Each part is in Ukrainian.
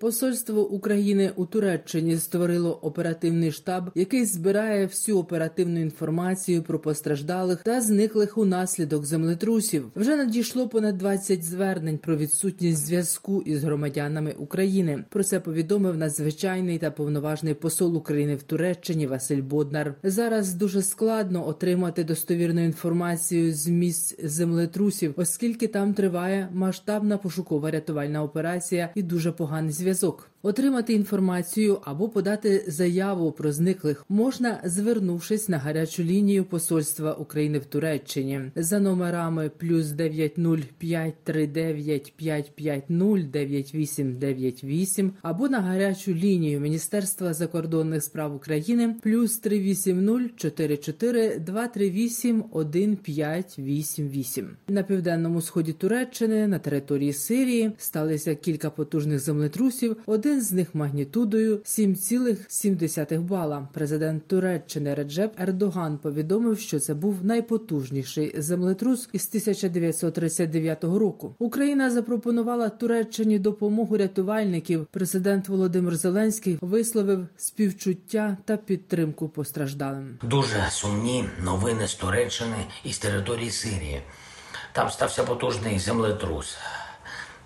Посольство України у Туреччині створило оперативний штаб, який збирає всю оперативну інформацію про постраждалих та зниклих унаслідок землетрусів. Вже надійшло понад 20 звернень про відсутність зв'язку із громадянами України. Про це повідомив надзвичайний та повноважний посол України в Туреччині Василь Боднар. Зараз дуже складно отримати достовірну інформацію з місць землетрусів, оскільки там триває масштабна пошукова рятувальна операція і дуже поганий зв'язок зв'язок. Отримати інформацію або подати заяву про зниклих можна, звернувшись на гарячу лінію Посольства України в Туреччині за номерами плюс 90539 550 9898 або на гарячу лінію Міністерства закордонних справ України плюс 380 44 238 1588. На південному сході Туреччини на території Сирії сталися кілька потужних землетрусів. Один з них магнітудою 7,7 бала. Президент Туреччини Реджеп Ердоган повідомив, що це був найпотужніший землетрус із 1939 року. Україна запропонувала Туреччині допомогу рятувальників. Президент Володимир Зеленський висловив співчуття та підтримку постраждалим. Дуже сумні новини з Туреччини і з території Сирії. Там стався потужний землетрус.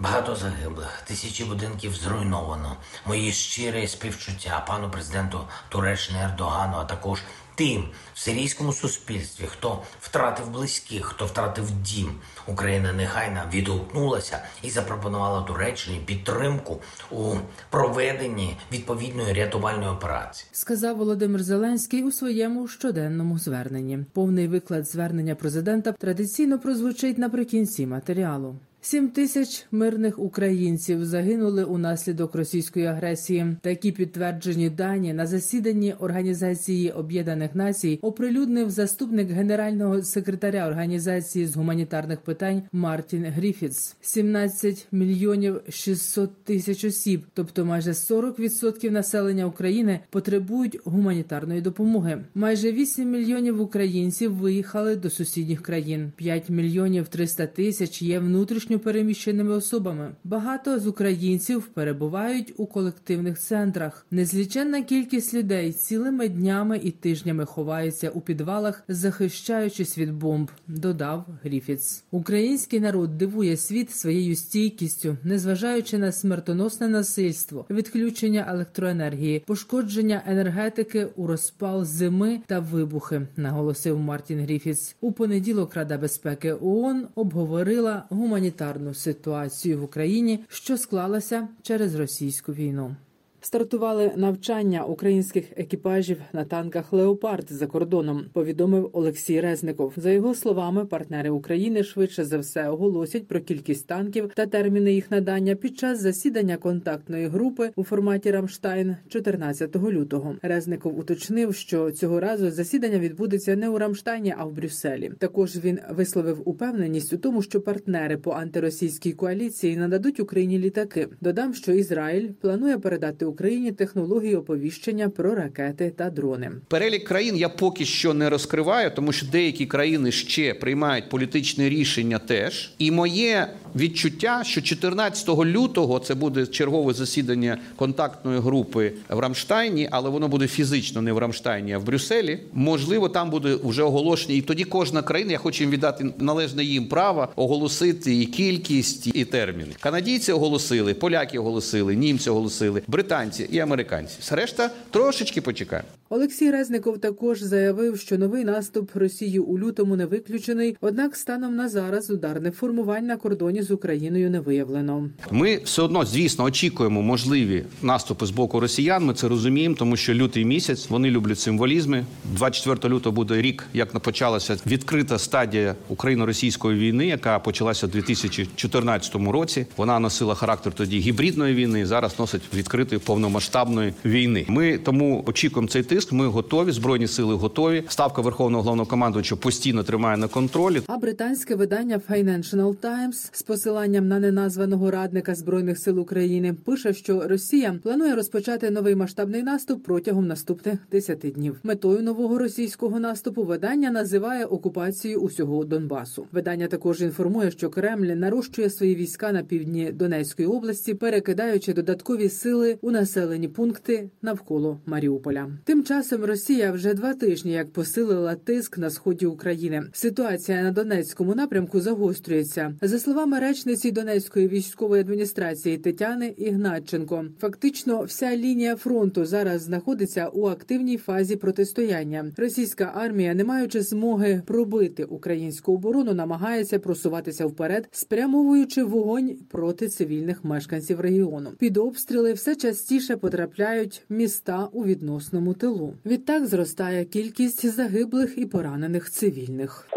Багато загиблих, тисячі будинків зруйновано. Мої щирі співчуття пану президенту Туреччини Ердогану, а також тим в сирійському суспільстві, хто втратив близьких, хто втратив дім. Україна негайно відгукнулася і запропонувала Туреччині підтримку у проведенні відповідної рятувальної операції. Сказав Володимир Зеленський у своєму щоденному зверненні. Повний виклад звернення президента традиційно прозвучить наприкінці матеріалу. Сім тисяч мирних українців загинули унаслідок російської агресії. Такі підтверджені дані на засіданні Організації Об'єднаних Націй оприлюднив заступник генерального секретаря організації з гуманітарних питань Мартін Гріфітс. 17 мільйонів 600 тисяч осіб, тобто майже 40% населення України, потребують гуманітарної допомоги. Майже 8 мільйонів українців виїхали до сусідніх країн. 5 мільйонів 300 тисяч є внутрішньо переміщеними особами. Багато з українців перебувають у колективних центрах. Незліченна кількість людей цілими днями і тижнями ховаються у підвалах, захищаючись від бомб. Додав Гріфіц. Український народ дивує світ своєю стійкістю, незважаючи на смертоносне насильство, відключення електроенергії, пошкодження енергетики у розпал зими та вибухи. Наголосив Мартін Гріфіц. У понеділок Рада безпеки ООН обговорила гуманітарну гуманітарну ситуацію в Україні, що склалася через російську війну. Стартували навчання українських екіпажів на танках Леопард за кордоном. Повідомив Олексій Резников. За його словами, партнери України швидше за все оголосять про кількість танків та терміни їх надання під час засідання контактної групи у форматі Рамштайн 14 лютого. Резников уточнив, що цього разу засідання відбудеться не у Рамштайні, а в Брюсселі. Також він висловив упевненість у тому, що партнери по антиросійській коаліції нададуть Україні літаки. Додам, що Ізраїль планує передати Україні технології оповіщення про ракети та дрони. Перелік країн я поки що не розкриваю, тому що деякі країни ще приймають політичне рішення. Теж і моє відчуття, що 14 лютого це буде чергове засідання контактної групи в Рамштайні, але воно буде фізично не в Рамштайні, а в Брюсселі. Можливо, там буде вже оголошення, і тоді кожна країна я хочу їм віддати належне їм право оголосити і кількість, і терміни. Канадійці оголосили, поляки оголосили, німці оголосили, британці і американці. Решта трошечки почекаємо. Олексій Резников також заявив, що новий наступ Росії у лютому не виключений однак, станом на зараз ударних формувань на кордоні з Україною не виявлено. Ми все одно, звісно, очікуємо можливі наступи з боку росіян. Ми це розуміємо, тому що лютий місяць вони люблять символізми. 24 лютого буде рік, як почалася відкрита стадія україно-російської війни, яка почалася у 2014 році. Вона носила характер тоді гібридної війни. Зараз носить відкритої повномасштабної війни. Ми тому очікуємо цей тиск. Тиск. Ми готові. Збройні сили готові. Ставка верховного головнокомандувача постійно тримає на контролі. А британське видання Financial Times з посиланням на неназваного радника збройних сил України пише, що Росія планує розпочати новий масштабний наступ протягом наступних 10 днів. Метою нового російського наступу видання називає окупацію усього Донбасу. Видання також інформує, що Кремль нарощує свої війська на півдні Донецької області, перекидаючи додаткові сили у населені пункти навколо Маріуполя. Тим часом Росія вже два тижні як посилила тиск на сході України. Ситуація на Донецькому напрямку загострюється. За словами речниці Донецької військової адміністрації Тетяни Ігнатченко, фактично вся лінія фронту зараз знаходиться у активній фазі протистояння. Російська армія, не маючи змоги пробити українську оборону, намагається просуватися вперед, спрямовуючи вогонь проти цивільних мешканців регіону. Під обстріли все частіше потрапляють міста у відносному тилу. Відтак зростає кількість загиблих і поранених цивільних.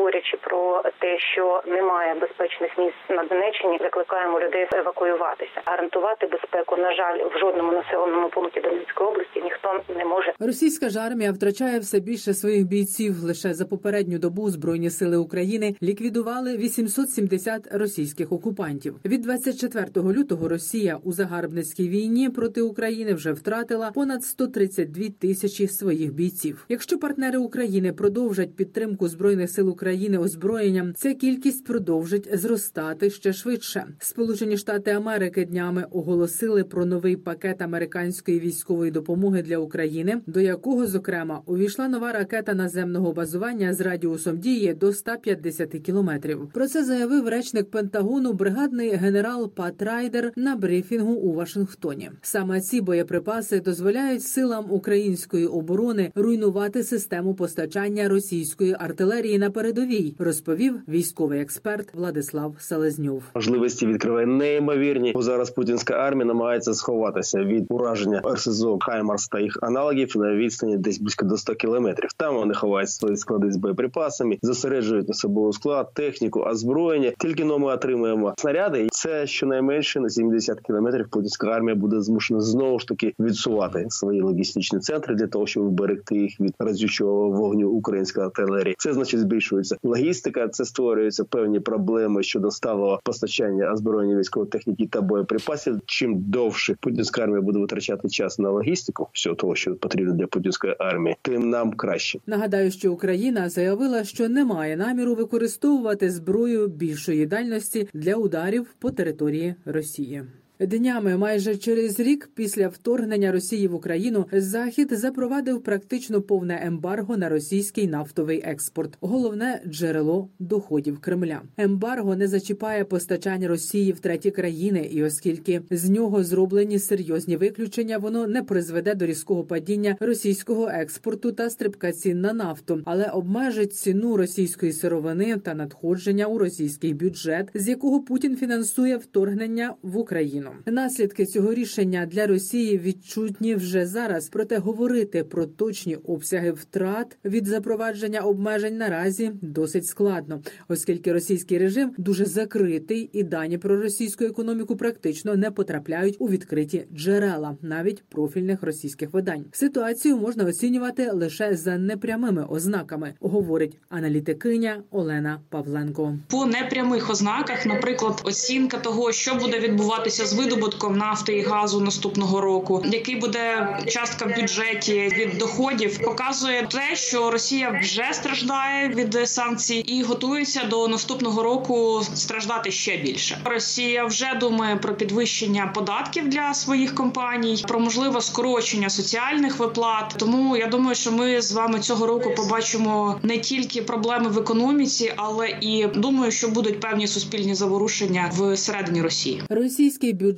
Говорячи про те, що немає безпечних місць на Донеччині, закликаємо людей евакуюватися. Гарантувати безпеку, на жаль, в жодному населеному пункті Донецької області ніхто не може. Російська ж армія втрачає все більше своїх бійців. Лише за попередню добу збройні сили України ліквідували 870 російських окупантів. Від 24 лютого Росія у загарбницькій війні проти України вже втратила понад 132 тисячі своїх бійців. Якщо партнери України продовжать підтримку збройних сил України озброєнням, ця кількість продовжить зростати ще швидше. Сполучені Штати Америки днями оголосили про новий пакет американської військової допомоги для України, до якого зокрема увійшла нова ракета наземного базування з радіусом дії до 150 кілометрів. Про це заявив речник Пентагону бригадний генерал Пат Райдер на брифінгу у Вашингтоні. Саме ці боєприпаси дозволяють силам української оборони руйнувати систему постачання російської артилерії на передовій, розповів військовий експерт Владислав Селезньов. Можливості відкриває неймовірні. Бо зараз путінська армія намагається сховатися від ураження РСЗО Хаймарс та їх аналогів на відстані десь близько до 100 кілометрів. Там вони ховають свої склади з боєприпасами, зосереджують особовий склад, техніку, озброєння. Тільки но ми отримуємо снаряди. І це щонайменше на 70 кілометрів. Путінська армія буде змушена знову ж таки відсувати свої логістичні центри для того, щоб вберегти їх від разючого вогню української артилерії. Це значить збільшується логістика. Це створюються певні проблеми щодо сталого постачання озброєння військової техніки та боєприпасів. Чим довше путінська армія буде витрачати час на логістику, всього того, що потрібно для путінської армії, тим нам краще. Нагадаю, що Україна заявила, що не має наміру використовувати зброю більшої дальності для ударів по території Росії. Днями майже через рік після вторгнення Росії в Україну Захід запровадив практично повне ембарго на російський нафтовий експорт, головне джерело доходів Кремля. Ембарго не зачіпає постачання Росії в треті країни, і оскільки з нього зроблені серйозні виключення, воно не призведе до різкого падіння російського експорту та стрибка цін на нафту, але обмежить ціну російської сировини та надходження у російський бюджет, з якого Путін фінансує вторгнення в Україну. Наслідки цього рішення для Росії відчутні вже зараз. Проте говорити про точні обсяги втрат від запровадження обмежень наразі досить складно, оскільки російський режим дуже закритий, і дані про російську економіку практично не потрапляють у відкриті джерела, навіть профільних російських видань. Ситуацію можна оцінювати лише за непрямими ознаками, говорить аналітикиня Олена Павленко. По непрямих ознаках, наприклад, оцінка того, що буде відбуватися з видобутком нафти і газу наступного року, який буде частка в бюджеті від доходів, показує те, що Росія вже страждає від санкцій і готується до наступного року страждати ще більше. Росія вже думає про підвищення податків для своїх компаній, про можливе скорочення соціальних виплат. Тому я думаю, що ми з вами цього року побачимо не тільки проблеми в економіці, але і думаю, що будуть певні суспільні заворушення всередині Росії. Російський бюджет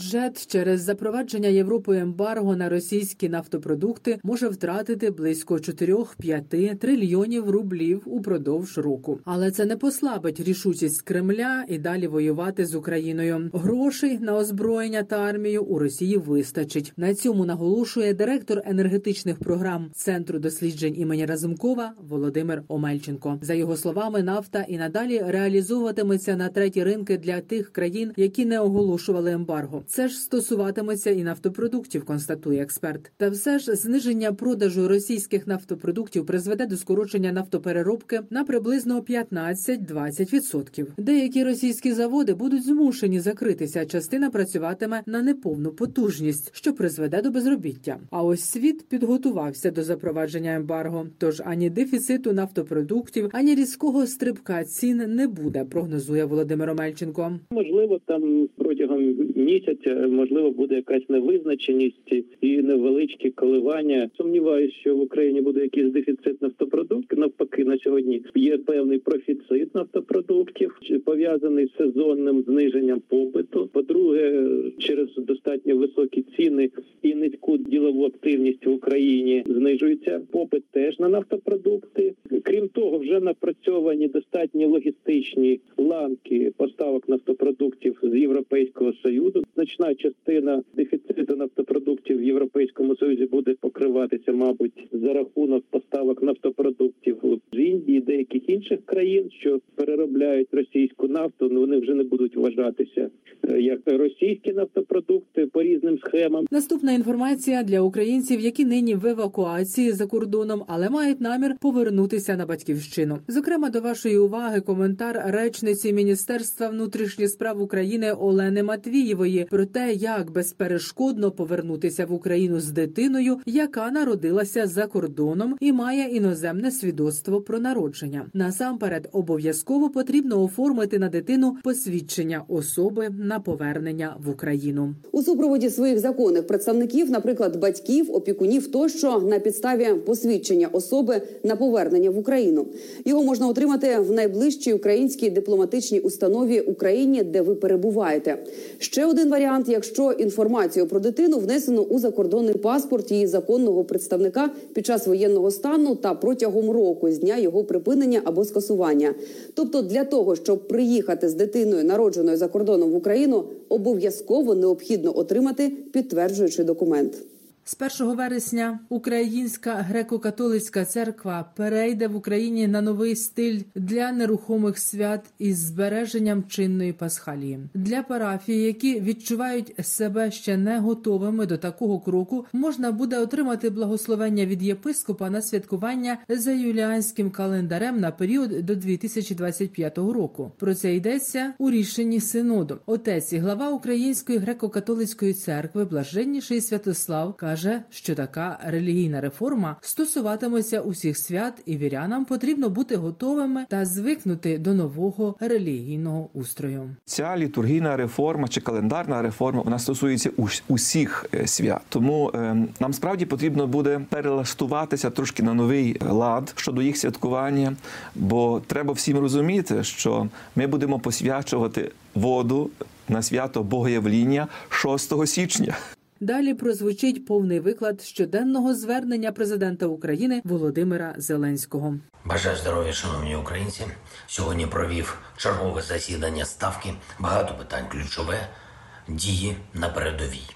через запровадження Європою ембарго на російські нафтопродукти може втратити близько 4-5 трильйонів рублів упродовж року. Але це не послабить рішучість Кремля і далі воювати з Україною. Грошей на озброєння та армію у Росії вистачить. На цьому наголошує директор енергетичних програм Центру досліджень імені Разумкова Володимир Омельченко. За його словами, нафта і надалі реалізовуватиметься на треті ринки для тих країн, які не оголошували ембарго. Це ж стосуватиметься і нафтопродуктів, констатує експерт. Та все ж зниження продажу російських нафтопродуктів призведе до скорочення нафтопереробки на приблизно 15-20%. Деякі російські заводи будуть змушені закритися. Частина працюватиме на неповну потужність, що призведе до безробіття. А ось світ підготувався до запровадження ембарго. Тож ані дефіциту нафтопродуктів, ані різкого стрибка цін не буде, прогнозує Володимир Омельченко. Можливо, там протягом місяця можливо буде якась невизначеність і невеличкі коливання. Сумніваюся, що в Україні буде якийсь дефіцит нафтопродуктів. Навпаки, на сьогодні є певний профіцит нафтопродуктів, пов'язаний з сезонним зниженням попиту. По-друге, через достатньо високі ціни і низьку ділову активність в Україні знижується попит теж на нафтопродукти. Крім того, вже напрацьовані достатні логістичні ланки поставок нафтопродуктів з Європейського союзу. Значна частина дефіциту нафтопродуктів в Європейському союзі буде покриватися, мабуть, за рахунок поставок нафтопродуктів з Індії, деяких інших країн, що переробляють російську нафту. Ну вони вже не будуть вважатися е, як російські нафтопродукти по різним схемам. Наступна інформація для українців, які нині в евакуації за кордоном, але мають намір повернутися на батьківщину. Зокрема, до вашої уваги коментар речниці Міністерства внутрішніх справ України Олени Матвієвої про те, як безперешкодно повернутися в Україну з дитиною, яка народилася за кордоном і має іноземне свідоцтво про народження. Насамперед, обов'язково потрібно оформити на дитину посвідчення особи на повернення в Україну. у супроводі своїх законних представників, наприклад, батьків, опікунів тощо на підставі посвідчення особи на повернення в Україну. Його можна отримати в найближчій українській дипломатичній установі Україні, де ви перебуваєте. Ще один варіант, якщо інформацію про дитину внесено у закордонний паспорт її законного представника під час воєнного стану та протягом року з дня його припинення або скасування. Тобто, для того, щоб приїхати з дитиною, народженою за кордоном в Україну, обов'язково необхідно отримати підтверджуючий документ. З 1 вересня Українська греко-католицька церква перейде в Україні на новий стиль для нерухомих свят із збереженням чинної пасхалії для парафій, які відчувають себе ще не готовими до такого кроку. Можна буде отримати благословення від єпископа на святкування за юліанським календарем на період до 2025 року. Про це йдеться у рішенні синоду. Отець і глава Української греко-католицької церкви, блаженніший Святослав, каже, що така релігійна реформа стосуватиметься усіх свят, і вірянам потрібно бути готовими та звикнути до нового релігійного устрою. Ця літургійна реформа чи календарна реформа вона стосується ус- усіх е, свят. Тому е, нам справді потрібно буде перелаштуватися трошки на новий лад щодо їх святкування, бо треба всім розуміти, що ми будемо посвячувати воду на свято Богоявління 6 січня. Далі прозвучить повний виклад щоденного звернення президента України Володимира Зеленського. Бажаю здоров'я, шановні українці. Сьогодні провів чергове засідання ставки. Багато питань ключове дії на передовій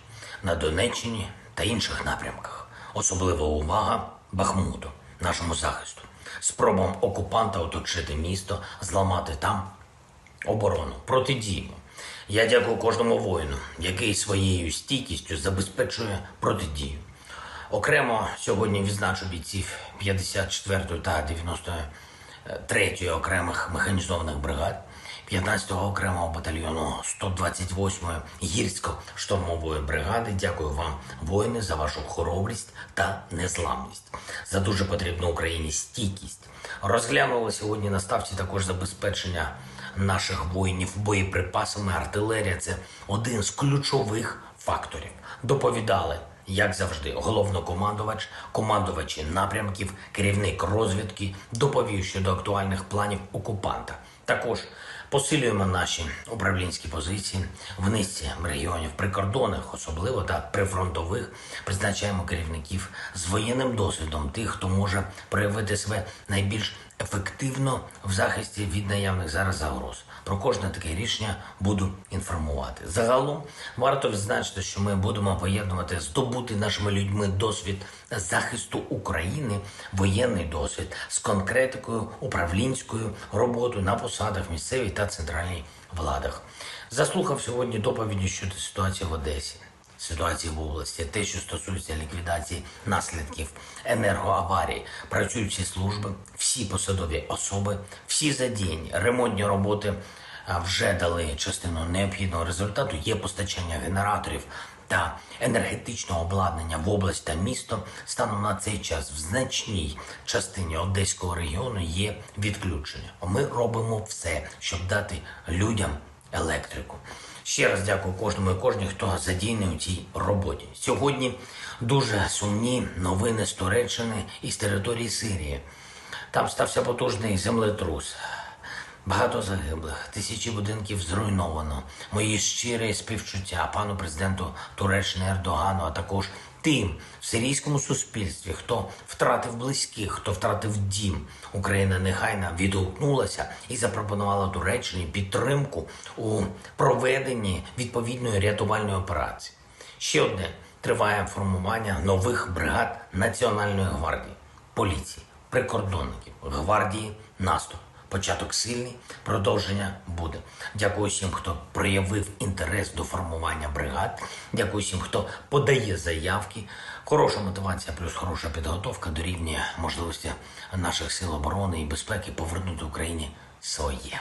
на Донеччині та інших напрямках. Особлива увага Бахмуту, нашому захисту, спробам окупанта оточити місто, зламати там оборону, протидіємо. Я дякую кожному воїну, який своєю стійкістю забезпечує протидію. Окремо сьогодні відзначу бійців 54 та 93 окремих механізованих бригад, 15-го окремого батальйону 128-ї гірсько-штурмової бригади. Дякую вам, воїни, за вашу хоробрість та незламність, за дуже потрібну Україні стійкість. Розглянули сьогодні на ставці також забезпечення наших воїнів боєприпасами. Артилерія це один з ключових факторів. Доповідали як завжди, головнокомандувач, командувачі напрямків, керівник розвідки доповів щодо актуальних планів окупанта. Також посилюємо наші управлінські позиції в низці регіонів прикордонних, особливо та прифронтових. Призначаємо керівників з воєнним досвідом, тих, хто може проявити себе найбільш ефективно в захисті від наявних зараз загроз. Про кожне таке рішення буду інформувати. Загалом варто відзначити, що ми будемо поєднувати здобути нашими людьми досвід захисту України, воєнний досвід з конкретикою, управлінською роботою на посадах місцевій та центральній владах. Заслухав сьогодні доповіді щодо ситуації в Одесі ситуації в області, те, що стосується ліквідації наслідків енергоаварії, працюють всі служби, всі посадові особи, всі задіяні ремонтні роботи вже дали частину необхідного результату. Є постачання генераторів. Та енергетичного обладнання в область та місто станом на цей час в значній частині одеського регіону є відключення. Ми робимо все, щоб дати людям електрику. Ще раз дякую кожному і кожній, хто задійний у цій роботі. Сьогодні дуже сумні новини з Туреччини і з території Сирії. Там стався потужний землетрус. Багато загиблих, тисячі будинків зруйновано. Мої щирі співчуття пану президенту Туреччини Ердогану, а також тим в сирійському суспільстві, хто втратив близьких, хто втратив дім. Україна негайно відгукнулася і запропонувала Туреччині підтримку у проведенні відповідної рятувальної операції. Ще одне триває формування нових бригад Національної гвардії, поліції, прикордонників, гвардії наступ. Початок сильний, продовження буде. Дякую всім, хто проявив інтерес до формування бригад. Дякую всім, хто подає заявки. Хороша мотивація, плюс хороша підготовка дорівнює можливості наших сил оборони і безпеки повернути Україні своє.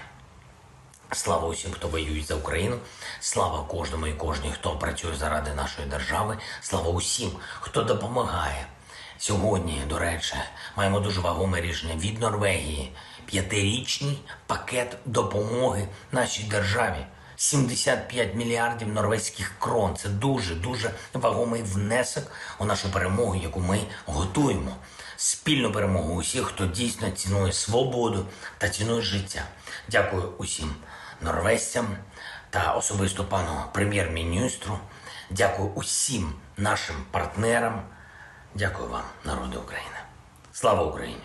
Слава усім, хто воює за Україну. Слава кожному і кожній, хто працює заради нашої держави. Слава усім, хто допомагає. Сьогодні, до речі, маємо дуже вагоме рішення від Норвегії. П'ятирічний пакет допомоги нашій державі. 75 мільярдів норвезьких крон. Це дуже дуже вагомий внесок у нашу перемогу, яку ми готуємо. Спільну перемогу усіх, хто дійсно цінує свободу та цінує життя. Дякую усім норвезцям та особисто пану прем'єр-міністру. Дякую усім нашим партнерам. Дякую вам, народи України. Слава Україні!